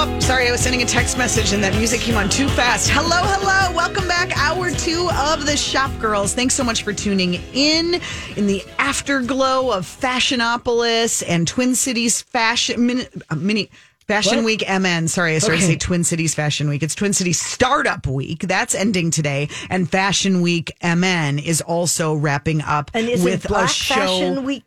Oh, sorry, I was sending a text message and that music came on too fast. Hello, hello. Welcome back. Hour two of the Shop Girls. Thanks so much for tuning in in the afterglow of Fashionopolis and Twin Cities Fashion Mini. Uh, mini Fashion What? Week MN. Sorry, I started to say Twin Cities Fashion Week. It's Twin Cities Startup Week. That's ending today. And Fashion Week MN is also wrapping up And is with Black a show. Fashion Week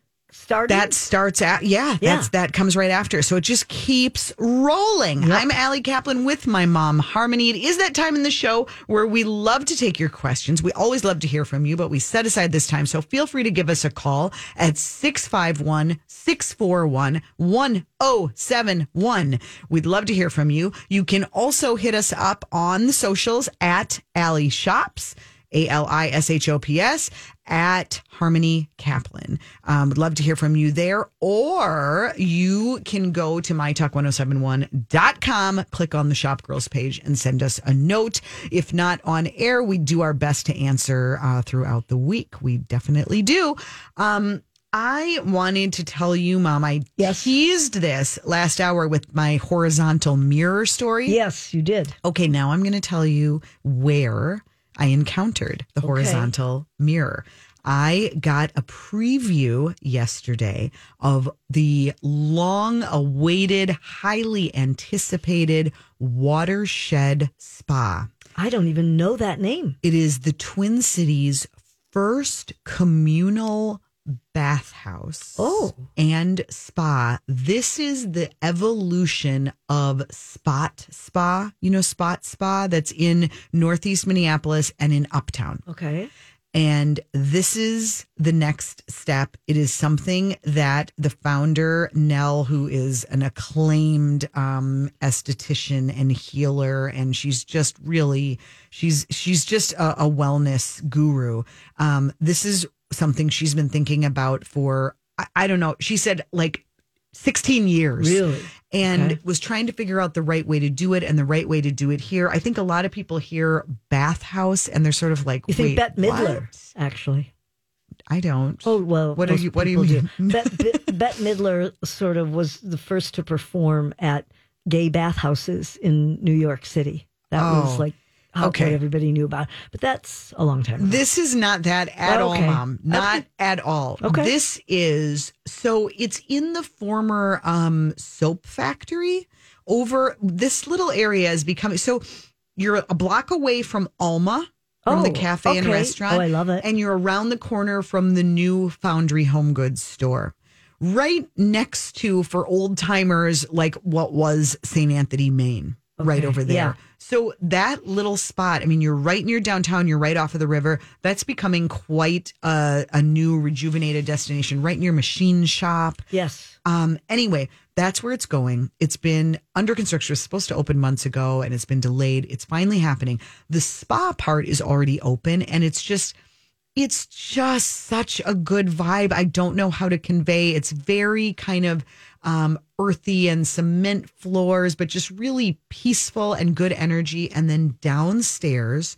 That starts at yeah, Yeah. that's that comes right after. So it just keeps rolling. I'm Ali Kaplan with my mom, Harmony. It is that time in the show where we love to take your questions. We always love to hear from you, but we set aside this time. So feel free to give us a call at 651 641 1071. We'd love to hear from you. You can also hit us up on the socials at Ali Shops. A L I S H O P S at Harmony Kaplan. Um, would love to hear from you there, or you can go to mytalk1071.com, click on the Shop Girls page, and send us a note. If not on air, we do our best to answer uh, throughout the week. We definitely do. Um, I wanted to tell you, Mom, I Yes. teased this last hour with my horizontal mirror story. yes, you did. Okay, now I'm going to tell you where I encountered the horizontal mirror. I got a preview yesterday of the long awaited, highly anticipated Watershed Spa. I don't even know that name. It is the Twin Cities' first communal bathhouse Oh. and spa. This is the evolution of Spot Spa. You know, Spot Spa that's in Northeast Minneapolis and in Uptown. Okay. And this is the next step. It is something that the founder, Nell, who is an acclaimed um, esthetician and healer, and she's just really, she's she's just a, a wellness guru. Um, this is something she's been thinking about for I, I don't know. She said like 16 years Really? and Okay. was trying to figure out the right way to do it and the right way to do it here. I think a lot of people hear bathhouse and they're sort of like, You think Bette Midler, what? actually. I don't. Oh, well. What are you- what do you mean? Bette, Bette- Bette Midler sort of was the first to perform at gay bathhouses in New York City. That Oh, was like okay. everybody knew about. But that's a long time ago. This is not that at okay. all, Mom. Not Okay. at all. Okay. This is so it's in the former um, soap factory. Over this little area is becoming so. You're a block away from Alma, from the Oh, cafe and restaurant. Oh, I love it. And you're around the corner from the new Foundry Home Goods store. Right next to, for old timers, like what was St. Anthony, Main, right over there. yeah. So that little spot, I mean, you're right near downtown, you're right off of the river. That's becoming quite a, a new rejuvenated destination, right near Machine Shop. yes. Um, anyway, that's where it's going. It's been under construction. It was supposed to open months ago and it's been delayed. It's finally happening. The spa part is already open and it's just it's just such a good vibe. I don't know how to convey. It's very kind of um, earthy and cement floors, but just really peaceful and good energy. And then downstairs,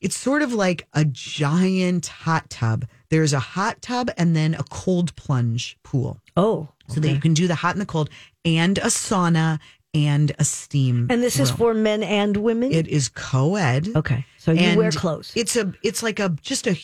it's sort of like a giant hot tub. There's a hot tub and then a cold plunge pool Oh. so that you can do the hot and the cold and a sauna and a steam. And this is for men and women? it is co-ed. okay. So you wear clothes. It's a it's like a just a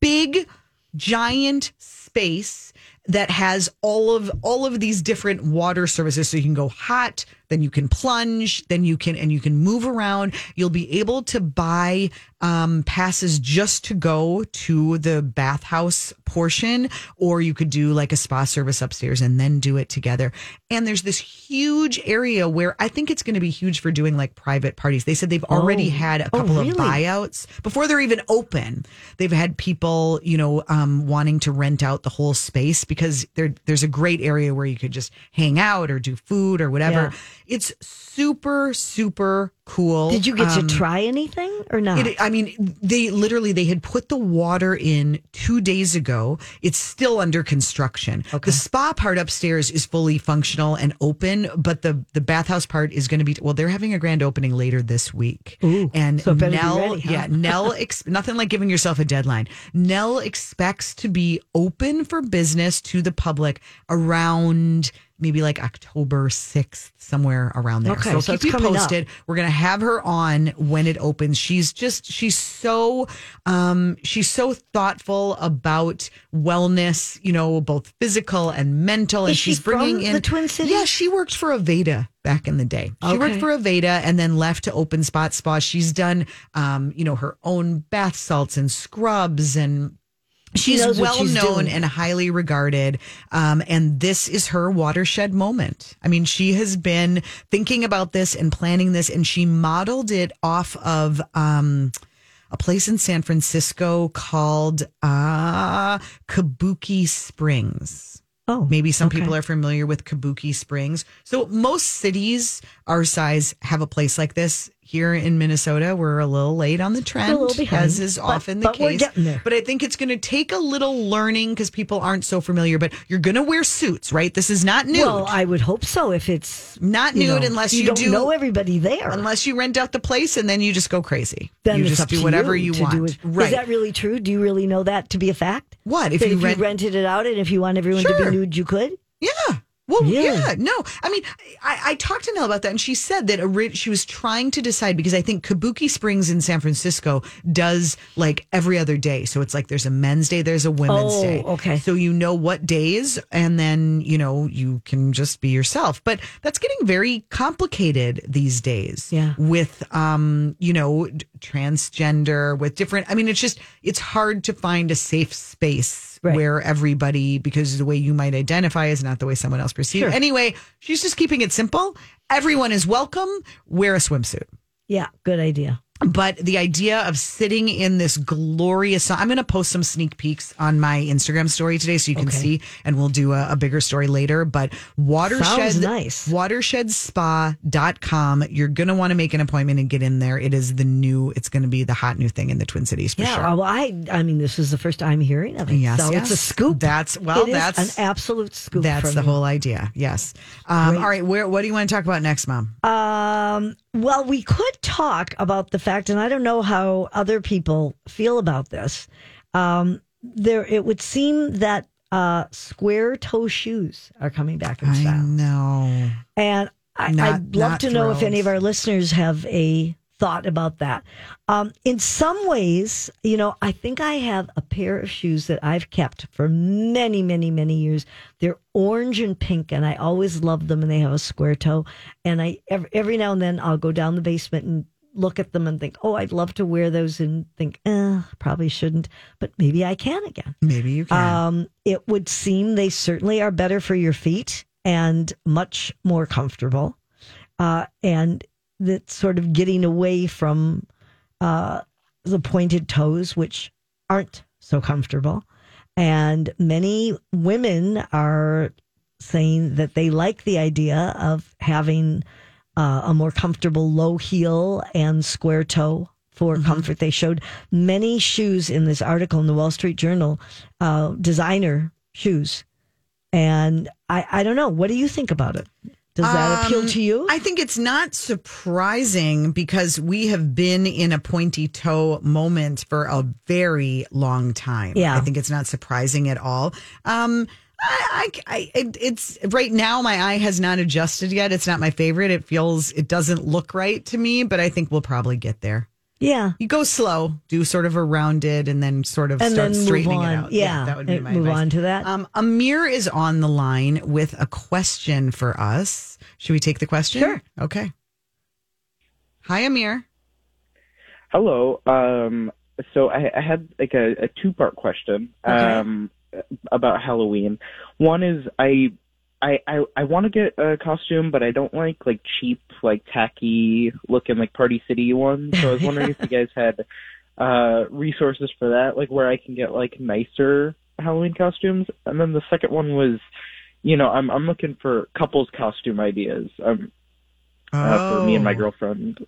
big giant space that has all of all of these different water services. So you can go hot then you can plunge then you can and you can move around you'll be able to buy um, passes just to go to the bathhouse portion or you could do like a spa service upstairs and then do it together and there's this huge area where i think it's going to be huge for doing like private parties they said they've already Oh. had a Oh, couple really? of buyouts before they're even open. They've had people, you know, um, wanting to rent out the whole space because there there's a great area where you could just hang out or do food or whatever. Yeah. It's super super cool. Did you get Um, to try anything or not? It, I mean, they literally they had put the water in two days ago. It's still under construction. Okay. The spa part upstairs is fully functional and open, but the the bathhouse part is going to be well. They're having a grand opening later this week, Ooh, and so Nell, ready, huh? yeah, Nell, ex- nothing like giving yourself a deadline. Nell expects to be open for business to the public around maybe like October 6th, somewhere around there. Okay, so, so keep it's you coming up. posted. We're going to have her on when it opens. She's just, she's so, um, she's so thoughtful about wellness, you know, both physical and mental. and Is she she's bringing from in the Twin Cities? Yeah, she worked for Aveda back in the day. She worked Okay. for Aveda and then left to Open Spot Spa. She's done, um, you know, her own bath salts and scrubs and She's well she's known doing. and highly regarded. Um, and this is her watershed moment. I mean, she has been thinking about this and planning this, and she modeled it off of um, a place in San Francisco called uh, Kabuki Springs. oh, Maybe some okay. people are familiar with Kabuki Springs. So most cities our size have a place like this. Here in Minnesota, we're a little late on the trend, behind, as is but- often the but we're case. getting there. But I think it's going to take a little learning because people aren't so familiar. But you're going to wear suits, right? This is not nude. Well, I would hope so. If it's Not nude know, unless you, you don't do- know everybody there. Unless you rent out the place and then you just go crazy. then you just up do to whatever you, you, want. Right. Is that really true? Do you really know that to be a fact? what if you if rent? you rented it out and if you want everyone to be nude, you could. Yeah. Well, Really? yeah, no. I mean, I, I talked to Nell about that, and she said that ori- she was trying to decide because I think Kabuki Springs in San Francisco does like every other day. So it's like there's a men's day, there's a women's Oh, day. okay. So you know what days, and then you know you can just be yourself. But that's getting very complicated these days. Yeah. With um, you know, transgender, with different. I mean, it's just it's hard to find a safe space Right. where everybody because the way you might identify is not the way someone else perceives. Sure. Anyway, she's just keeping it simple. Everyone is welcome. Wear a swimsuit. Yeah, good idea. But the idea of sitting in this glorious, I'm going to post some sneak peeks on my Instagram story today so you can Okay. see, and we'll do a, a bigger story later. But watershed, Sounds nice. watershedspa.com. You're going to want to make an appointment and get in there. It is the new, it's going to be the hot new thing in the Twin Cities for Yeah, sure. well, I I mean, this is the first I'm hearing of it. Yes, so yes. it's a scoop. That's- well, It that's- an absolute scoop. That's the you. whole idea. Yes. Um, all right. Where, what do you want to talk about next, Mom? Um, well, we could talk about the fact, and I don't know how other people feel about this. Um, there, it would seem that uh, square toe shoes are coming back in style. I know. and I, I'd love to know if any of our listeners have a thought about that. Um, in some ways, you know, I think I have a pair of shoes that I've kept for many, many, many years. They're orange and pink, and I always love them, and they have a square toe. And I every, every now and then I'll go down the basement and look at them and think, oh, I'd love to wear those, and think, eh, probably shouldn't, but maybe I can again. Maybe you can. Um, it would seem they certainly are better for your feet and much more comfortable. Uh, and that sort of getting away from uh, the pointed toes, which aren't so comfortable. And many women are saying that they like the idea of having uh, a more comfortable low heel and square toe for comfort. They showed many shoes in this article in the Wall Street Journal, uh, designer shoes. And I, I don't know. What do you think about it? Does that appeal Um, to you? I think it's not surprising because we have been in a pointy toe moment for a very long time. Yeah. I think it's not surprising at all. Um, I, I, I it, it's right now. My eye has not adjusted yet. It's not my favorite. It feels, it doesn't look right to me, but I think we'll probably get there. yeah. You go slow, do sort of a rounded, and then sort of And start straightening on. it out. Yeah, that would be and my move advice. on to that. Um, Amir is on the line with a question for us. Should we take the question? Sure. Okay. Hi, Amir. Hello. Um, so I, I had like a, a two part question um, about Halloween. One is I I I, I want to get a costume, but I don't like like cheap, like tacky looking like Party City ones. So I was wondering if you guys had uh, resources for that, like where I can get like nicer Halloween costumes. And then the second one was, you know, I'm I'm looking for couples costume ideas. Um, uh, for me and my Oh. girlfriend.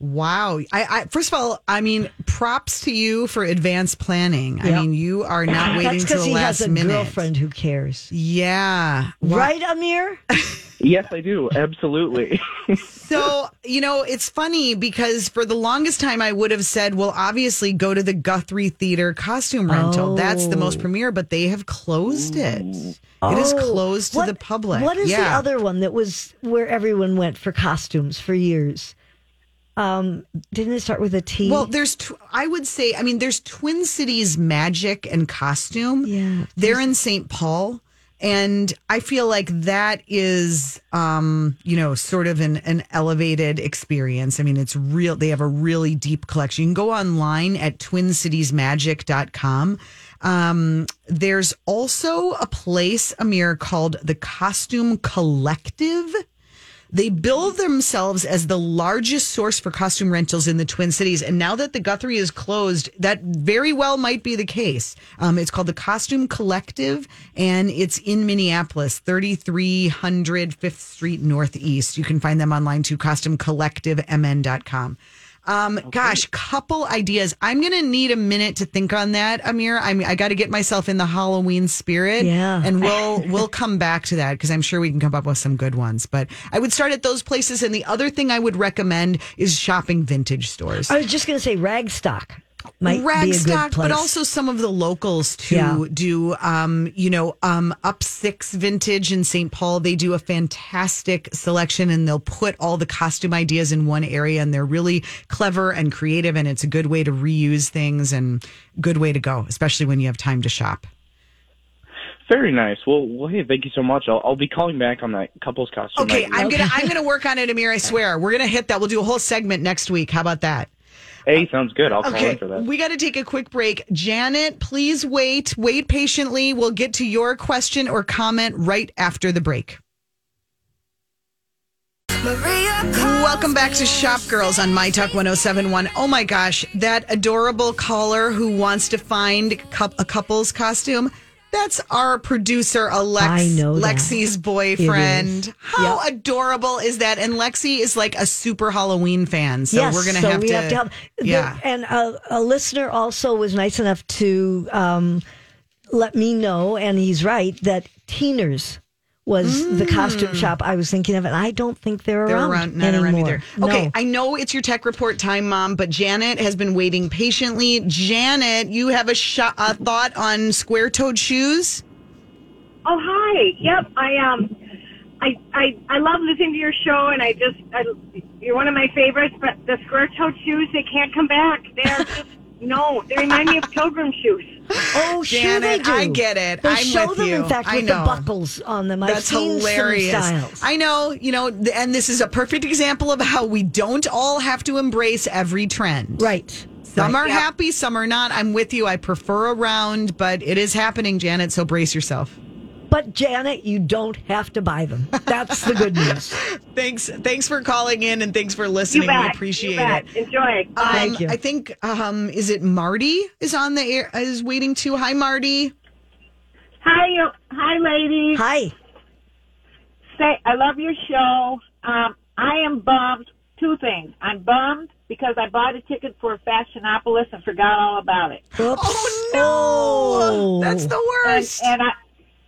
Wow. I, I first of all, I mean, props to you for advanced planning. I mean, you are not waiting That's till because the he has a minute. girlfriend who cares. Yeah. Wow. Right, Amir? Yes, I do. Absolutely. So, you know, it's funny because for the longest time I would have said, well, obviously go to the Guthrie Theater costume rental. That's the most Oh. premier, but they have closed it. It is Oh, closed to the public. What is the other one that was where everyone went for costumes for years? Um, didn't it start with a T? Well, there's, tw- I would say, I mean, there's Twin Cities Magic and Costume. Yeah. They're in St. Paul. And I feel like that is, um, you know, sort of an, an elevated experience. I mean, it's real. They have a really deep collection. You can go online at twincitiesmagic.com. Um, there's also a place, Amir, called the Costume Collective. They bill themselves as the largest source for costume rentals in the Twin Cities. And now that the Guthrie is closed, that very well might be the case. Um, it's called the Costume Collective, and it's in Minneapolis, 3300 Fifth Street Northeast. You can find them online too, costumecollectivemn.com. Um, gosh, couple ideas. I'm gonna need a minute to think on that, Amir. I mean, I got to get myself in the Halloween spirit, Yeah. and we'll we'll come back to that because I'm sure we can come up with some good ones. But I would start at those places, and the other thing I would recommend is shopping vintage stores. I was just going to say Ragstock Rag be a good place. but also some of the locals too Yeah. do. Um, you know, um, Up Six Vintage in St. Paul. They do a fantastic selection, and they'll put all the costume ideas in one area, and they're really clever and creative, and it's a good way to reuse things and good way to go, especially when you have time to shop. Very nice. Well, well, hey, thank you so much. I'll, I'll be calling back on that couple's costume. Okay, idea. I'm gonna I'm gonna work on it, Amir. I swear, we're gonna hit that. We'll do a whole segment next week. How about that? Hey, sounds good. I'll call Okay, in for that. we got to take a quick break. Janet, please wait. Wait patiently. We'll get to your question or comment right after the break. Welcome back to Shop Girls on My Talk 1071. Oh my gosh, that adorable caller who wants to find a couple's costume. That's our producer, Alex, I know that. Lexi's It boyfriend. How Yep. adorable is that? And Lexi is like a super Halloween fan. So yes, we're going so to. have to help. The- Yeah. and a, a listener also was nice enough to um, let me know, and he's right that Teener's was the costume shop I was thinking of, and I don't think they're, Mm. They're around, around, not anymore. around either. Okay, No. I know it's your tech report time, Mom, but Janet has been waiting patiently. Janet, you have a, sh- a thought on square-toed shoes? Oh hi. Yep. I um I I I love listening to your show and I just I, you're one of my favorites, but the square toed shoes they can't come back. They're just no, they remind me of pilgrim shoes. Oh, sure they do. I get it. They I'm show with them, you. in fact, with the buckles on them. I've That's hilarious. I know, you know, and this is a perfect example of how we don't all have to embrace every trend. right. Some right. are happy, some are not. I'm with you. I prefer a round, but it is happening, Janet, so brace yourself. But Janet, you don't have to buy them. That's the good news. Thanks thanks for calling in and thanks for listening. we appreciate it. Enjoy. Um, Thank you. I think um, is it Marty is on the air is waiting too. Hi, Marty. Hi, you- hi, ladies. Hi. Say, I love your show. Um, I am bummed. Two things. I'm bummed because I bought a ticket for Fashionopolis and forgot all about it. Oops. Oh no, Oh. that's the And, worst. and I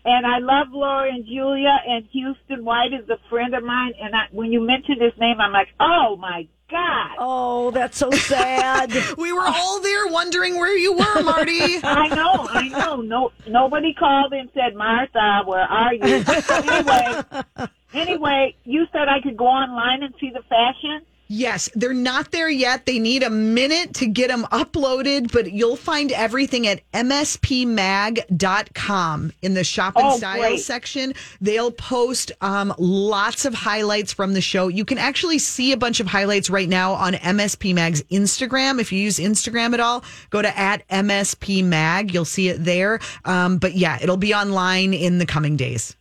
and I love Laura and Julia and Houston White is a friend of mine. And I, when you mentioned his name, I'm like, oh my god. Oh, that's so sad. we were all there wondering where you were, Marty. I know, I know. No, nobody called and said, Martha, where are you? anyway, anyway, you said I could go online and see the fashion. Yes, they're not there yet. They need a minute to get them uploaded, but you'll find everything at mspmag.com in the shop and Oh, style great. section. They'll post um, lots of highlights from the show. You can actually see a bunch of highlights right now on MSP Mag's Instagram. If you use Instagram at all, go to at MSP Mag. You'll see it there. Um, but yeah, it'll be online in the coming days.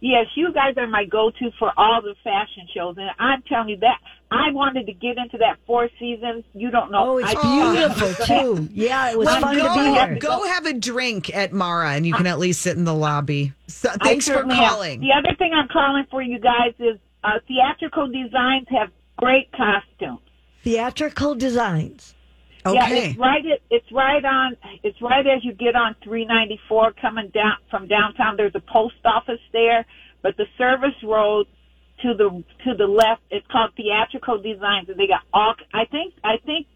Yes, you guys are my go-to for all the fashion shows, and I'm telling you that I wanted to get into that Four Seasons. You don't know. Oh, it's I- beautiful too. Yeah, it was Well, fun go, to be there. go have a drink at Mara, and you can at least sit in the lobby. So, thanks for certainly am. calling. The other thing I'm calling for you guys is uh, theatrical designs have great costumes. Theatrical designs. Yeah, Okay. it's right. At, it's right on. It's right as you get on 394 coming down from downtown. There's a post office there, but the service road to the to the left. It's called Theatrical Designs, and they got all. I think. I think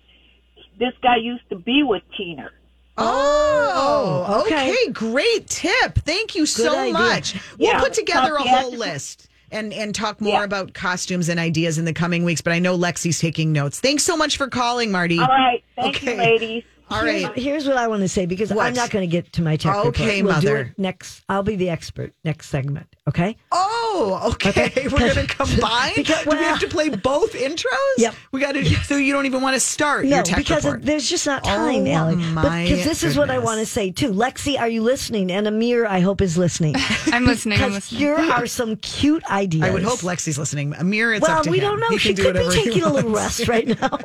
this guy used to be with Teener. Oh, Oh, okay. okay. Great tip. Thank you so idea. much. We'll Yeah, put together a whole list and and talk more Yeah. about costumes and ideas in the coming weeks. But I know Lexi's taking notes. Thanks so much for calling, Marty. All right. Thank Okay. you, ladies. All Here's, right. here's what I want to say because What? I'm not going to get to my tech oh, Okay, report. We'll do mother. it next. I'll be the expert next segment. Okay. Oh, okay. We're going to combine. Because- Do we have to play both intros? Yep. We got to. So you don't even want to start No, your tech because report. there's just not oh time, Oh, Ali. Because this is what I want to say too. Lexi, are you listening? And Amir, I hope is listening. I'm listening. I'm Because listening. here are some cute ideas. I would hope Lexi's listening. Amir, it's well, up to we him. don't know. He She do could be taking a little rest right now.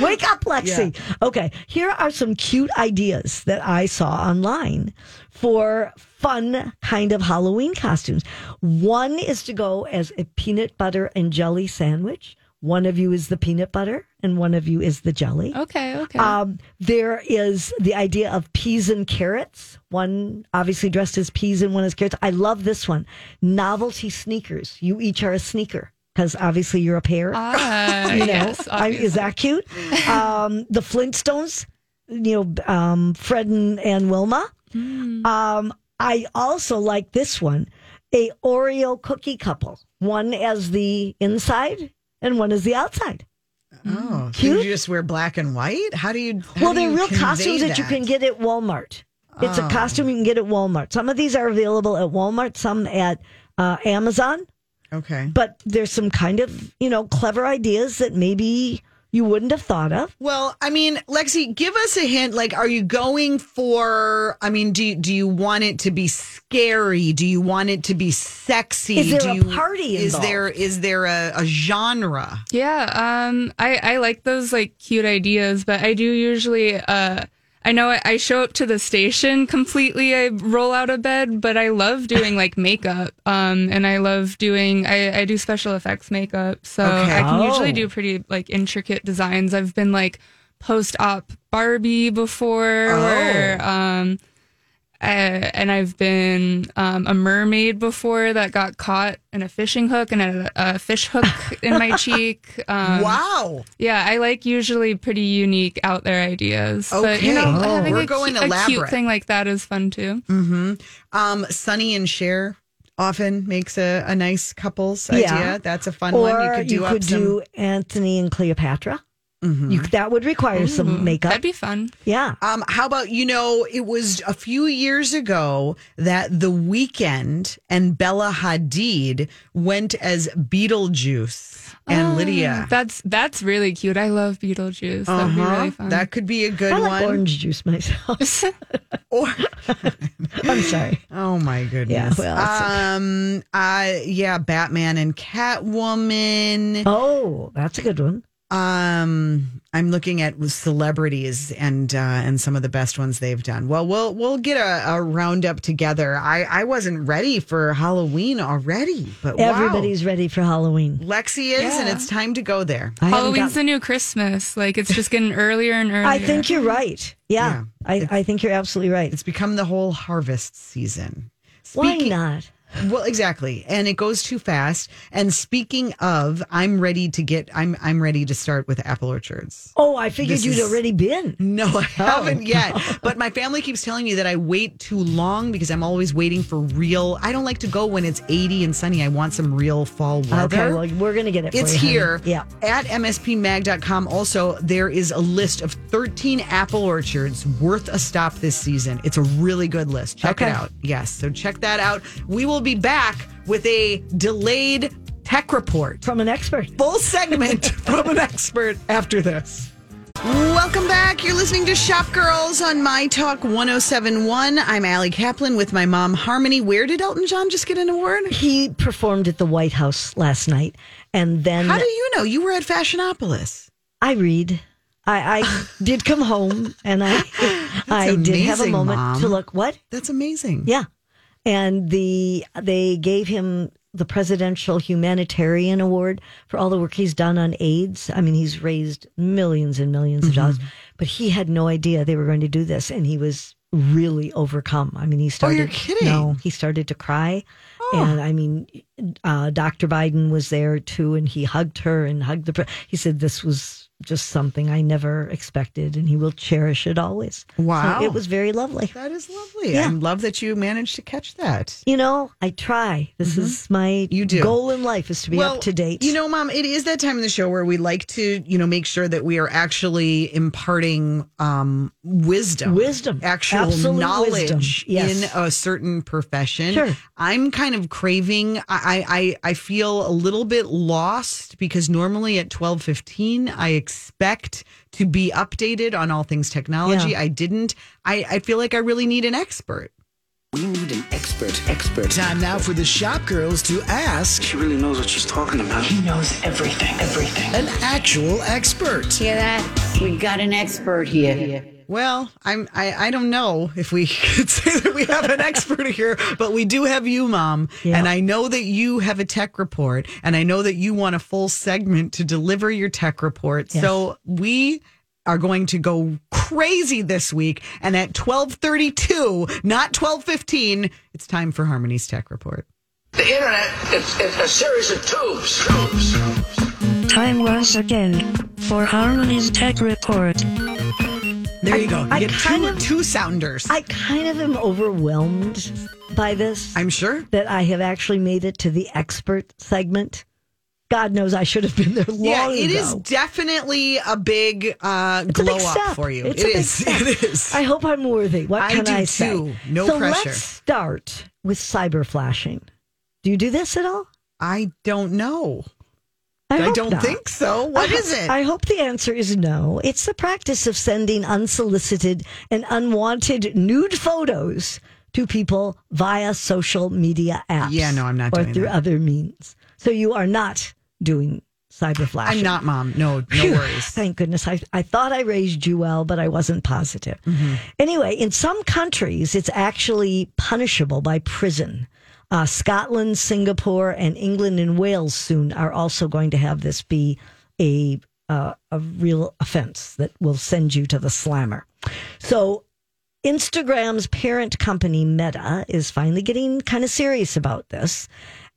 Wake up, Lexi. Okay, here are some cute ideas that I saw online for fun kind of Halloween costumes. One is to go as a peanut butter and jelly sandwich. One of you is the peanut butter, and one of you is the jelly. Okay. Okay. Um, there is the idea of peas and carrots. One obviously dressed as peas and one as carrots. I love this one. Novelty sneakers. You each are a sneaker because obviously you're a pair. Ah, you know, yes. I, is that cute? Um, the Flintstones. You know, um, Fred and, and Wilma. Um, I also like this one, a Oreo cookie couple. One as the inside and one as the outside. Oh, so Cute? you just wear black and white? How do you? how Well, do they're you real convey costumes that? you can get at Walmart. It's a costume you can get at Walmart. Some of these are available at Walmart, some at uh, Amazon, Okay. but there's some kind of, you know, clever ideas that maybe you wouldn't have thought of. Well, I mean, Lexi, give us a hint. Like, are you going for? I mean, do you, do you want it to be scary? Do you want it to be sexy? Is there do a you, party Is involved? there is there a, a genre? Yeah, um, I, I like those like cute ideas, but I do usually, uh, I know I, show up to the station completely. I roll out of bed, but I love doing like makeup. Um, and I love doing, I, I do special effects makeup. So Okay. I can usually Oh. do pretty like intricate designs. I've been like post op Barbie before, Oh. um, uh, and I've been um, a mermaid before that got caught in a fishing hook and a, a fish hook in my cheek. Um, wow. Yeah, I like usually pretty unique out there ideas. But you know, Oh, having we're a, going cu- a cute thing like that is fun too. Um, Sonny and Cher often makes a, a nice couples Yeah. idea. That's a fun or one. You could do up some. do Anthony and Cleopatra. You, that would require some makeup. That'd be fun. yeah. Um, how about you know? It was a few years ago that The Weeknd and Bella Hadid went as Beetlejuice and Lydia. That's that's really cute. I love Beetlejuice. That'd be Uh-huh. really fun. That could be a good I like one. orange juice myself. Or I'm sorry. oh my goodness. Yeah, well, it's- um, uh, yeah, Batman and Catwoman. Oh, that's a good one. Um, I'm looking at celebrities and uh, and some of the best ones they've done. Well, we'll we'll get a, a roundup together. I I wasn't ready for Halloween already, but wow. Everybody's ready for Halloween. Lexi is, and it's time to go there. I haven't the new Christmas. Like it's just getting earlier and earlier. I think you're right. Yeah, Yeah. I, I think you're absolutely right. It's become the whole harvest season. Why not? Well, exactly, and it goes too fast. And speaking of, I'm ready to get. I'm I'm ready to start with apple orchards. Oh, I figured This you'd is- already been. No, I oh, haven't yet. But my family keeps telling me that I wait too long because I'm always waiting for real. I don't like to go when it's 80 and sunny. I want some real fall weather. Okay, well, we're going to get it. it's you, honey. here Yeah. at mspmag.com. Also, there is a list of 13 apple orchards worth a stop this season. It's a really good list. Check it out. Yes, so check that out. We will be back with a delayed tech report From an expert. full segment from an expert after this. Welcome back. You're listening to Shop Girls on My Talk 1071. I'm Ali Kaplan with my mom, Harmony. Where did Elton John just get an award? He performed at the White House last night, and then How do you know? You were at Fashionopolis. I read. I, I did come home, and I I did have a moment Mom. to look. What? That's amazing. Yeah, and the they gave him the Presidential Humanitarian Award for all the work he's done on AIDS. I mean, he's raised millions and 1000000s of dollars, but he had no idea they were going to do this, and he was really overcome. I mean, he started. Oh, you're kidding. No, he started to cry, and I mean, uh, Dr. Biden was there too, and he hugged her and hugged the. Pre- he said this was just something I never expected, and he will cherish it always. So Wow. it was very lovely. That is lovely. Yeah. I love that you managed to catch that. You know, I try. This is my Mm-hmm. You do. goal in life is to be up to date. You know, Mom, it is that time in the show where we like to, you know, make sure that we are actually imparting um, wisdom, Wisdom. actual Absolute knowledge wisdom. Yes. in a certain profession. Sure. I'm kind of craving. I, I I feel a little bit lost because normally at twelve fifteen I expect to be updated on all things technology. Yeah. I didn't. I, I feel like I really need an expert. We need an expert, expert. Time now for the shop girls to ask She really knows what she's talking about. He knows everything, everything. an actual expert. Hear that? We got an expert here. Well, I'm I, I don't know if we could say that we have an expert here, but we do have you, Mom. Yeah. And I know that you have a tech report, and I know that you want a full segment to deliver your tech report. Yes. So we are going to go crazy this week. And at twelve thirty two, not twelve fifteen, it's time for Harmony's tech report. The internet is, is a series of tubes. Tubes. Time once again for Harmony's Tech Report. There you go. You I get kind two, of- two sounders. I kind of am overwhelmed by this I'm sure. that I have actually made it to the expert segment. God knows I should have been there long Yeah, it is ago. definitely a big uh, It's a glow big up step. for you. It's It a big is. step. It is. I hope I'm worthy. What I can do I say? too. No so pressure. Let's start with cyber flashing. Do you do this at all? I don't know. I, I don't not. think so. What I is it? I hope the answer is no. It's the practice of sending unsolicited and unwanted nude photos to people via social media apps. Yeah, no, I'm not doing that. or through that. other means. So you are not doing cyber flashing. I'm not, Mom. No, no Phew, worries. Thank goodness. I, I thought I raised you well, but I wasn't positive. Mm-hmm. Anyway, in some countries, it's actually punishable by prison. Uh, Scotland, Singapore, and England and Wales soon are also going to have this be a uh, a real offense that will send you to the slammer. So Instagram's parent company Meta is finally getting kind of serious about this.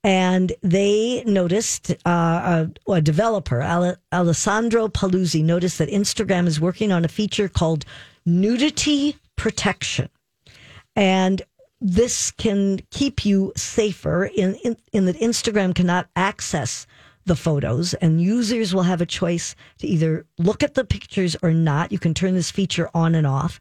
And they noticed, uh, a, a developer, Ale- Alessandro Paluzzi, noticed that Instagram is working on a feature called nudity protection. And this can keep you safer in, in, in that Instagram cannot access the photos and users will have a choice to either look at the pictures or not. You can turn this feature on and off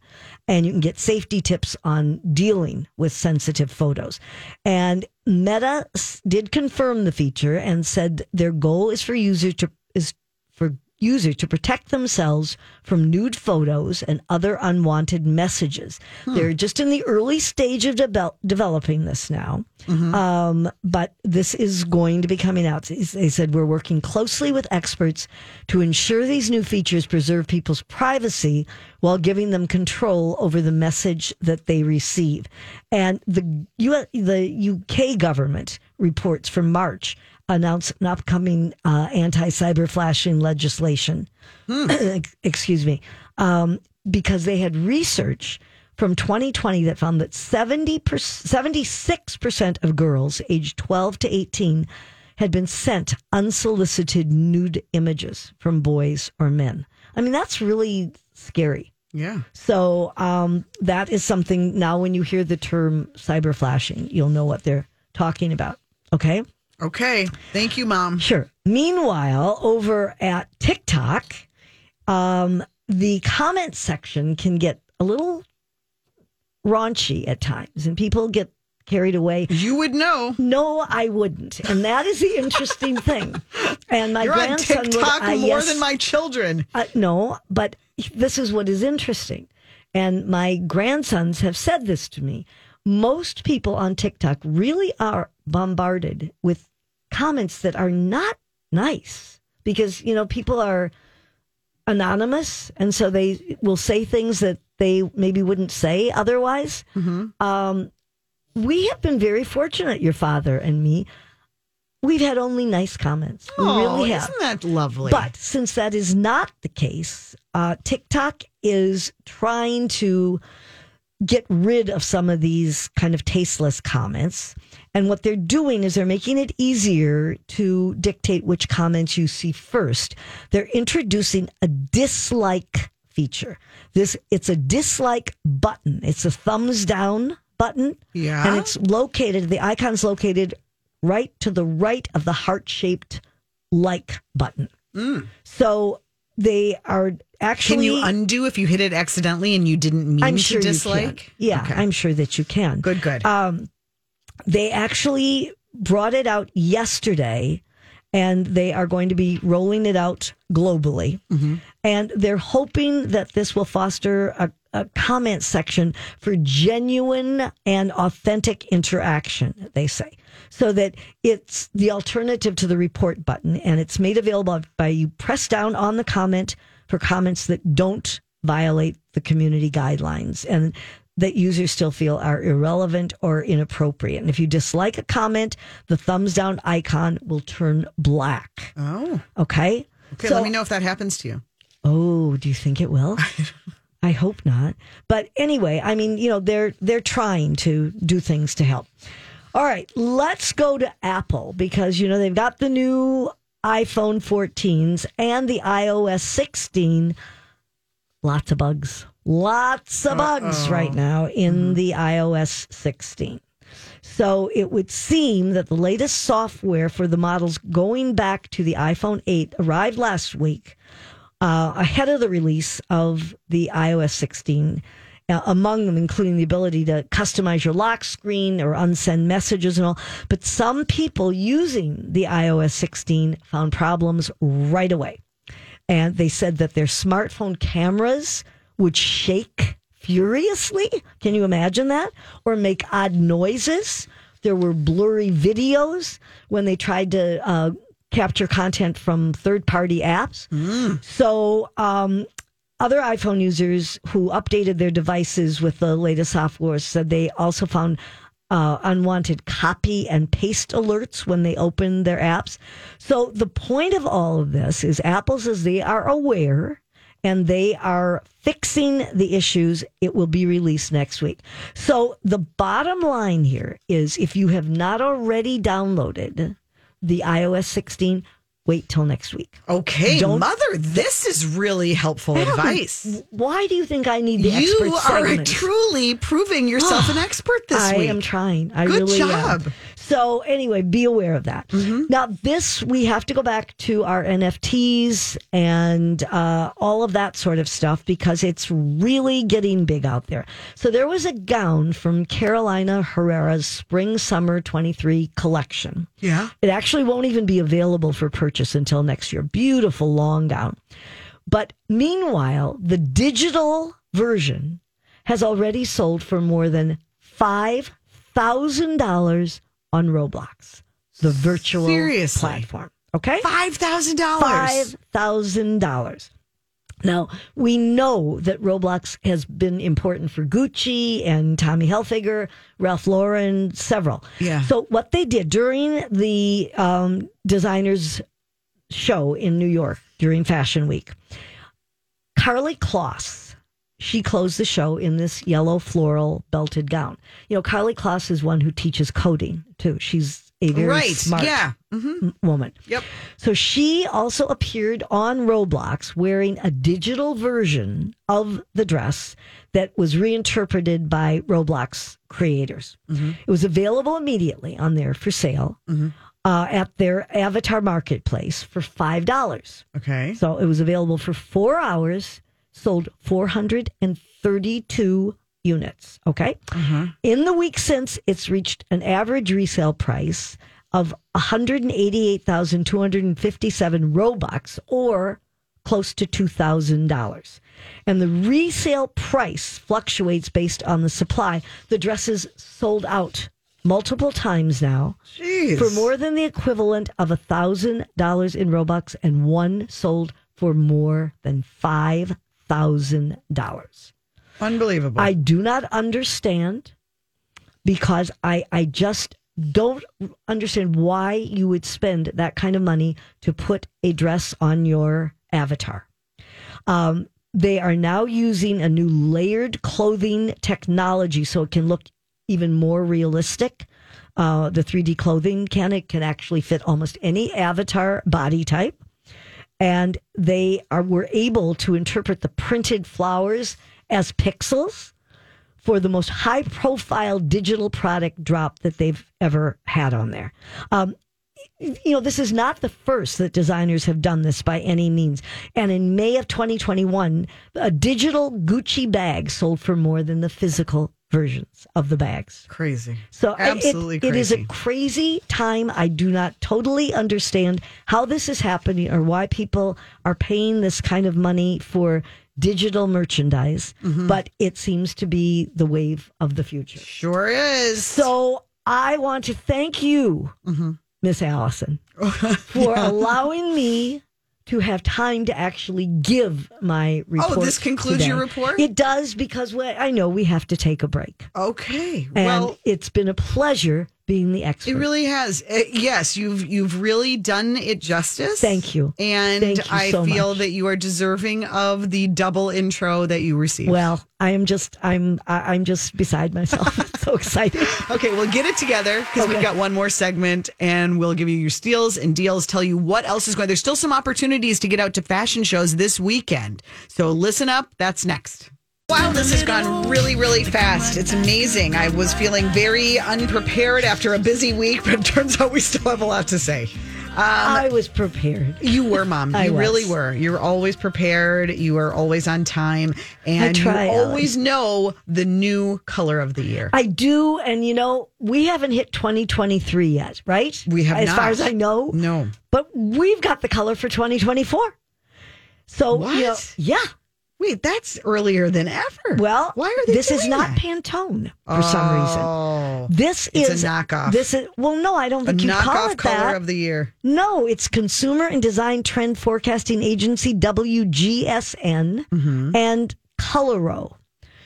and you can get safety tips on dealing with sensitive photos. And Meta did confirm the feature and said their goal is for users to is for user to protect themselves from nude photos and other unwanted messages. They're just in the early stage of devel- developing this now. Um, but this is going to be coming out. They said we're working closely with experts to ensure these new features preserve people's privacy while giving them control over the message that they receive. And the U- the UK government reports from March announced an upcoming uh, anti cyber flashing legislation. Ex- Excuse me, um, because they had research from 2020 that found that 70 76% of girls aged 12 to 18 had been sent unsolicited nude images from boys or men. I mean, that's really scary. Yeah. So um, that is something now when you hear the term cyber flashing, you'll know what they're talking about. Okay. Okay. Thank you, Mom. Sure. Meanwhile, over at TikTok, um, the comment section can get a little raunchy at times, and people get carried away. You would know. No, I wouldn't, and that is the interesting thing. And my You're on grandson TikTok would, uh, more yes, than my children. uh, no, but this is what is interesting. And my grandsons have said this to me. Most people on TikTok really are bombarded with comments that are not nice because, you know, people are anonymous. And so they will say things that they maybe wouldn't say otherwise. Um, we have been very fortunate, your father and me. we've had only nice comments. We Oh, really have. isn't that lovely? But since that is not the case, uh, TikTok is trying to get rid of some of these kind of tasteless comments. And what they're doing is they're making it easier to dictate which comments you see first. They're introducing a dislike feature. This it's a dislike button. It's a thumbs down button. Yeah. And it's located, the icon's located right to the right of the heart-shaped like button. Mm. So they are actually Can you undo if you hit it accidentally and you didn't mean I'm to sure can. dislike? Yeah, Okay. I'm sure that you can. Good, good. Um, they actually brought it out yesterday, and they are going to be rolling it out globally. Mm-hmm. And they're hoping that this will foster a, a comment section for genuine and authentic interaction, they say. So that it's the alternative to the report button, and it's made available by you press down on the comment for comments that don't violate the community guidelines and that users still feel are irrelevant or inappropriate. And if you dislike a comment, the thumbs down icon will turn black. oh. Okay. Okay, So- let me know if that happens to you. Oh, do you think it will? I hope not. But anyway, I mean, you know, they're they're trying to do things to help. All right, let's go to Apple because you know they've got the new iPhone 14s and the iOS 16. Lots of bugs. Lots of bugs right now in the iOS 16. So it would seem that the latest software for the models going back to the iPhone 8 arrived last week uh, ahead of the release of the iOS 16. Uh, among them, including the ability to customize your lock screen or unsend messages and all. But some people using the iOS 16 found problems right away. And they said that their smartphone cameras would shake furiously. Can you imagine that? Or make odd noises. There were blurry videos when they tried to uh, capture content from third party apps. So, um, other iPhone users who updated their devices with the latest software said they also found uh, unwanted copy and paste alerts when they opened their apps. So the point of all of this is Apple says they are aware and they are fixing the issues. It will be released next week. So the bottom line here is if you have not already downloaded the iOS 16, wait till next week. Okay, Don't- mother, this is really helpful advice. Why do you think I need the You expert are segment? truly proving yourself an expert this I week. I am trying. I Good really job. am. So anyway, be aware of that. Now, this we have to go back to our NFTs and uh, all of that sort of stuff because it's really getting big out there. So there was a gown from Carolina Herrera's Spring Summer 23 collection. Yeah. It actually won't even be available for purchase until next year. Beautiful long gown. But meanwhile, the digital version has already sold for more than $5,000 on Roblox, the virtual Seriously? platform. Okay? Five thousand dollars. Five thousand dollars. Now we know that Roblox has been important for Gucci and Tommy Hilfiger, Ralph Lauren, several. Yeah. So what they did during the um, designers show in New York during Fashion Week, Karlie Kloss, she closed the show in this yellow floral belted gown. You know, Karlie Kloss is one who teaches coding too. She's a very Right. smart Yeah. hmm woman. Yep. So she also appeared on Roblox wearing a digital version of the dress that was reinterpreted by Roblox creators. It was available immediately on there for sale uh, at their avatar marketplace for $5. Okay. So it was available for four hours, sold 432 units. Okay. Mm-hmm. In the week since, it's reached an average resale price of 188,257 Robux or close to $2,000. And the resale price fluctuates based on the supply. The dresses sold out multiple times now Jeez. for more than the equivalent of a thousand dollars in Robux, and one sold for more than five thousand dollars. Unbelievable. I do not understand because I I just don't understand why you would spend that kind of money to put a dress on your avatar. Um, they are now using a new layered clothing technology so it can look even more realistic. Uh, the 3D clothing can it can actually fit almost any avatar body type, and they are were able to interpret the printed flowers as pixels for the most high profile digital product drop that they've ever had on there. Um, you know, this is not the first that designers have done this by any means. And in May of 2021, a digital Gucci bag sold for more than the physical versions of the bags. Crazy. So absolutely it, it is a crazy. time. I do not totally understand how this is happening or why people are paying this kind of money for digital merchandise, Mm-hmm. but it seems to be the wave of the future. Sure is. So I want to thank you, Mm-hmm. Miss Allison, for allowing me to have time to actually give my report. Oh, this concludes your report? It does because we- I know we have to take a break. Okay. And well, it's been a pleasure being the expert. it really has. Uh, yes, you've you've really done it justice. Thank you. And Thank you I so feel much. that you are deserving of the double intro that you received. Well, I am just I'm I'm just beside myself. so excited. Okay, we'll get it together because we've got one more segment and we'll give you your steals and deals, tell you what else is going. There's still some opportunities to get out to fashion shows this weekend. So listen up. That's next. Wow, this has gone really, really fast. It's amazing. I was feeling very unprepared after a busy week, but it turns out we still have a lot to say. Um, I was prepared. You were, Mom. I You was. really were. You're always prepared. You are always on time. And try, you Ellen. always know the new color of the year. I do, and you know, we haven't hit 2023 yet, right? We have as not. far as I know. No. But we've got the color for 2024. So, What? you know, yeah. Wait, that's earlier than ever. Well, why are they This is not that? Pantone for some reason. Oh, This It's a is knockoff. This is well, no, I don't a think you call knockoff it color that. of the year. No, it's Consumer and Design Trend Forecasting Agency, WGSN, Mm-hmm. and Coloro.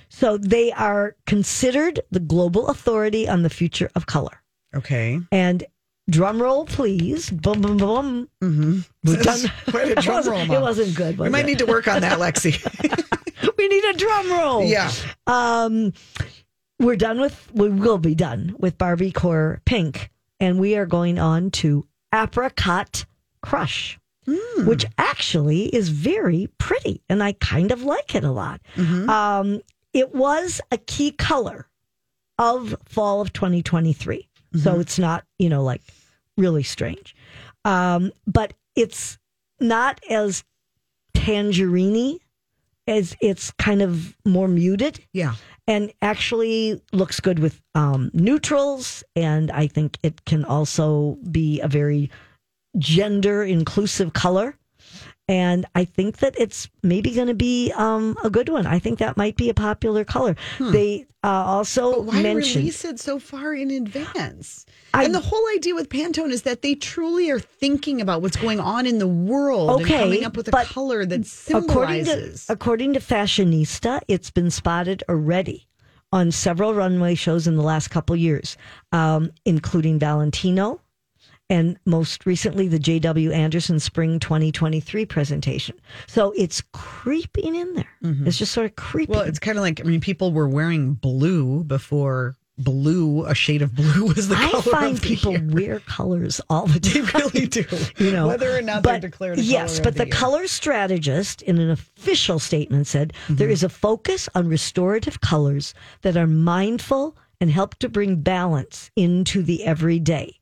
So they are considered the global authority on the future of color. Okay. And drum roll, please. Boom, boom, boom. Mm-hmm. We've done. Quite a It drum wasn't- roll, It wasn't good. We might it? need to work on that, Lexi. we need a drum roll. yeah. Um, we're done with. We will be done with Barbie Core Pink, and we are going on to Apricot Crush, Hmm. which actually is very pretty, and I kind of like it a lot. Mm-hmm. Um, it was a key color of fall of 2023, so it's not you know like really strange, um, but it's not as tangerine as it's kind of more muted Yeah. and actually looks good with um, neutrals. And I think it can also be a very gender inclusive color. And I think that it's maybe going to be um, a good one. I think that might be a popular color. They uh, also Hmm. But why mentioned release it so far in advance? I- and the whole idea with Pantone is that they truly are thinking about what's going on in the world Okay, and coming up with a color that according to symbolizes. according to Fashionista, it's been spotted already on several runway shows in the last couple years, um, including Valentino and most recently the J.W. Anderson Spring 2023 presentation. So it's creeping in there. It's just sort of creeping. Mm-hmm. well, it's kind of like I mean, people were wearing blue before blue, a shade of blue was the I color find of the people year. wear colors all the time. They really do. you know whether or not but, they're declared. A yes but the, the, color strategist in an official statement said Mm-hmm. "There is a focus on restorative colors that are mindful and help to bring balance into the everyday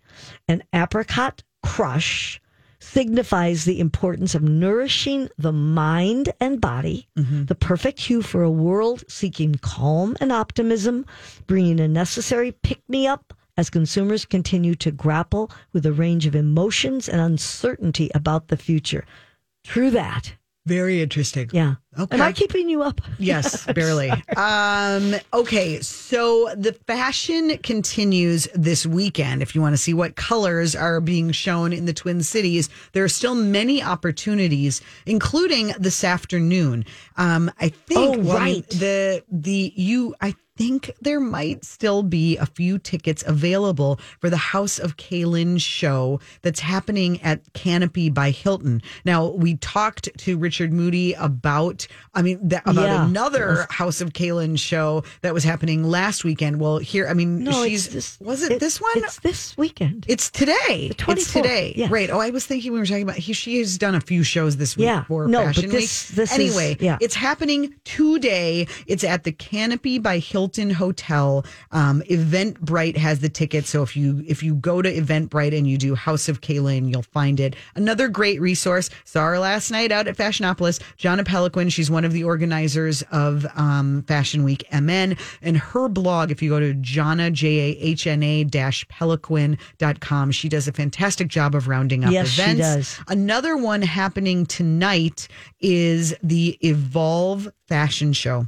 an apricot crush signifies the importance of nourishing the mind and body, Mm-hmm. the perfect hue for a world seeking calm and optimism, bringing a necessary pick me up as consumers continue to grapple with a range of emotions and uncertainty about the future. True that. Very interesting. Yeah. Okay. Am I keeping you up? Yes, barely. Um, okay, so the fashion continues this weekend. If you want to see what colors are being shown in the Twin Cities, there are still many opportunities, including this afternoon. Um, I think Oh, well, I mean, right. the the you I think there might still be a few tickets available for the House of Kaylin show that's happening at Canopy by Hilton. Now, we talked to Richard Moody about, I mean, that, about Yeah. another House of Kaylin show that was happening last weekend. Well, here, I mean, No, she's, this, was it, this one? It's this weekend. It's today. It's today. yes. Right. Oh, I was thinking we were talking about he, she has done a few shows this week Yeah. for No, but Fashion this- Week. this is- anyway, yeah. it's happening today. It's at the Canopy by Hilton Hotel. Um, Eventbrite has the ticket, so if you if you go to Eventbrite and you do House of Kaylin, you'll find it. Another great resource. Saw her last night out at Fashionopolis. Jahna Peliquin. She's one of the organizers of um, Fashion Week MN, and her blog. If you go to Jahna J A H N A dash Peliquin.com, she does a fantastic job of rounding up Yes, she events. does. Another one happening tonight is the Evolve Fashion Show.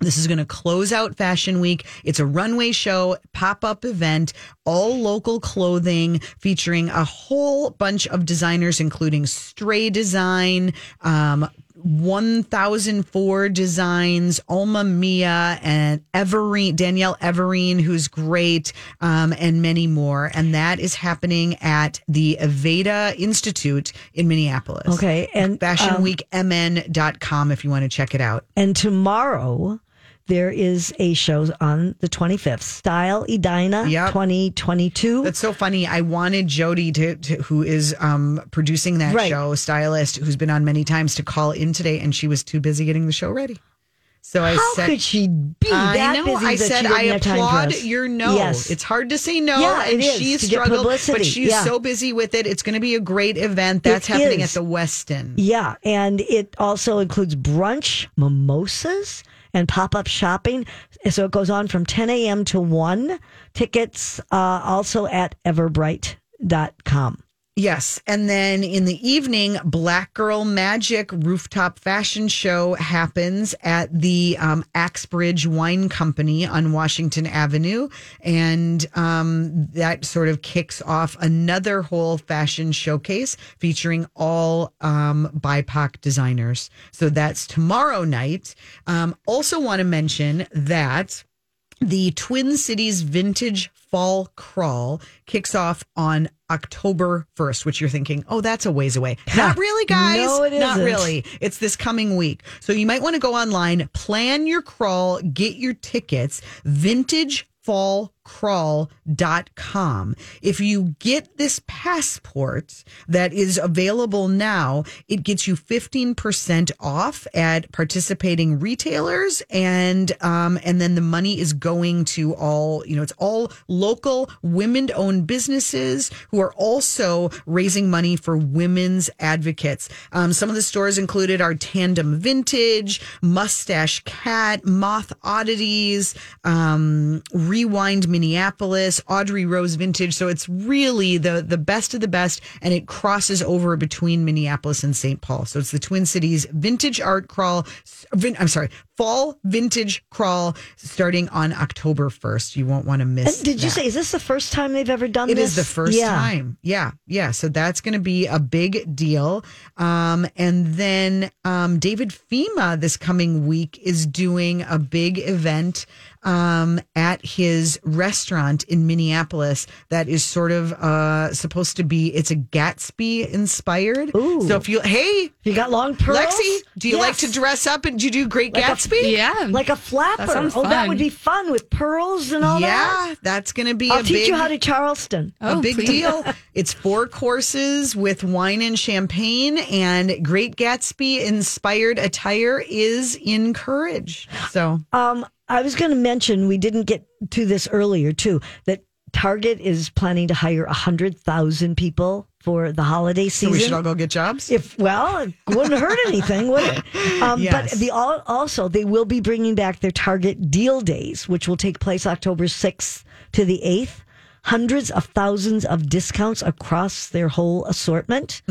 This is going to close out Fashion Week. It's a runway show, pop up event, all local clothing featuring a whole bunch of designers, including Stray Design, um, 1004 Designs, Alma Mia, and Everine, Danielle Everine, who's great, um, and many more. And that is happening at the Aveda Institute in Minneapolis. Okay, and, um, FashionWeekMN.com if you want to check it out. And tomorrow there is a show on the 25th, Style Edina Yep. 2022. That's so funny. I wanted Jody to, to who is um, producing that Right. show, stylist, who's been on many times, to call in today, and she was too busy getting the show ready. So I How said, could she be I that know. busy I that said I applaud your no. Yes. It's hard to say no, Yeah, and she struggled, but she's Yeah. so busy with it. It's going to be a great event. That's It happening is. at the Westin. Yeah, and it also includes brunch, mimosas, and pop up shopping. So it goes on from 10 a.m. to 1. Tickets uh, also at eventbrite.com. Yes. And then in the evening, Black Girl Magic rooftop fashion show happens at the um, Axbridge Wine Company on Washington Avenue. And um, that sort of kicks off another whole fashion showcase featuring all um, BIPOC designers. So that's tomorrow night. Um, also, want to mention that the Twin Cities Vintage Fall Crawl kicks off on October 1st, which you're thinking, oh, that's a ways away. Not really, guys. No, it Not isn't. really. It's this coming week. So you might want to go online, plan your crawl, get your tickets, vintagefallcrawl.com. If you get this passport that is available now, it gets you 15% off at participating retailers and um and then the money is going to all, you know, it's all local women-owned businesses who are also raising money for women's advocates. Um, some of the stores included are Tandem Vintage, Mustache Cat, Moth Oddities, um, Rewind Minneapolis, Audrey Rose Vintage. So it's really the the best of the best, and it crosses over between Minneapolis and St. Paul. So it's the Twin Cities Vintage Art Crawl. Vin, I'm sorry, Fall Vintage Crawl starting on October 1st. You won't want to miss. And did you say, is this the first time they've ever done It this? is the first Yeah. time. Yeah. Yeah. So that's going to be a big deal. Um, and then um, David Fhima this coming week is doing a big event um, at his restaurant in Minneapolis that is sort of uh, supposed to be, it's a Gatsby inspired. Ooh. So if you, hey, You got long pearls? Lexi, do you like to dress up and do you do Great Like a- Gatsby? Yeah. Like a flapper. That sounds oh, that would be fun with pearls and all that. yeah, that's going to be I'll a teach big, you how to Charleston. a Oh, big please. deal. It's four courses with wine and champagne, and Great Gatsby inspired attire is encouraged. So, Um, I was going to mention we didn't get to this earlier too. That Target is planning to hire hundred thousand people for the holiday so season. we should all go get jobs. if well, it wouldn't hurt anything, would it? Um, Yes. But the also they will be bringing back their Target Deal Days, which will take place October sixth to the eighth. hundreds of thousands of discounts across their whole assortment.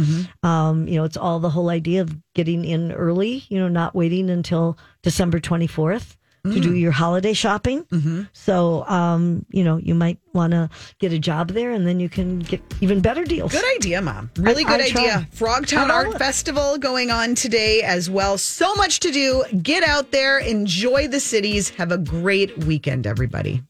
Um, you know, it's all the whole idea of getting in early, you know, not waiting until December 24th to do your holiday shopping. So, um, you know, you might want to get a job there and then you can get even better deals. Good idea, Mom. Really I- good I try. idea. Frogtown I'm Art in. Festival going on today as well. So much to do. Get out there, enjoy the cities. Have a great weekend, everybody.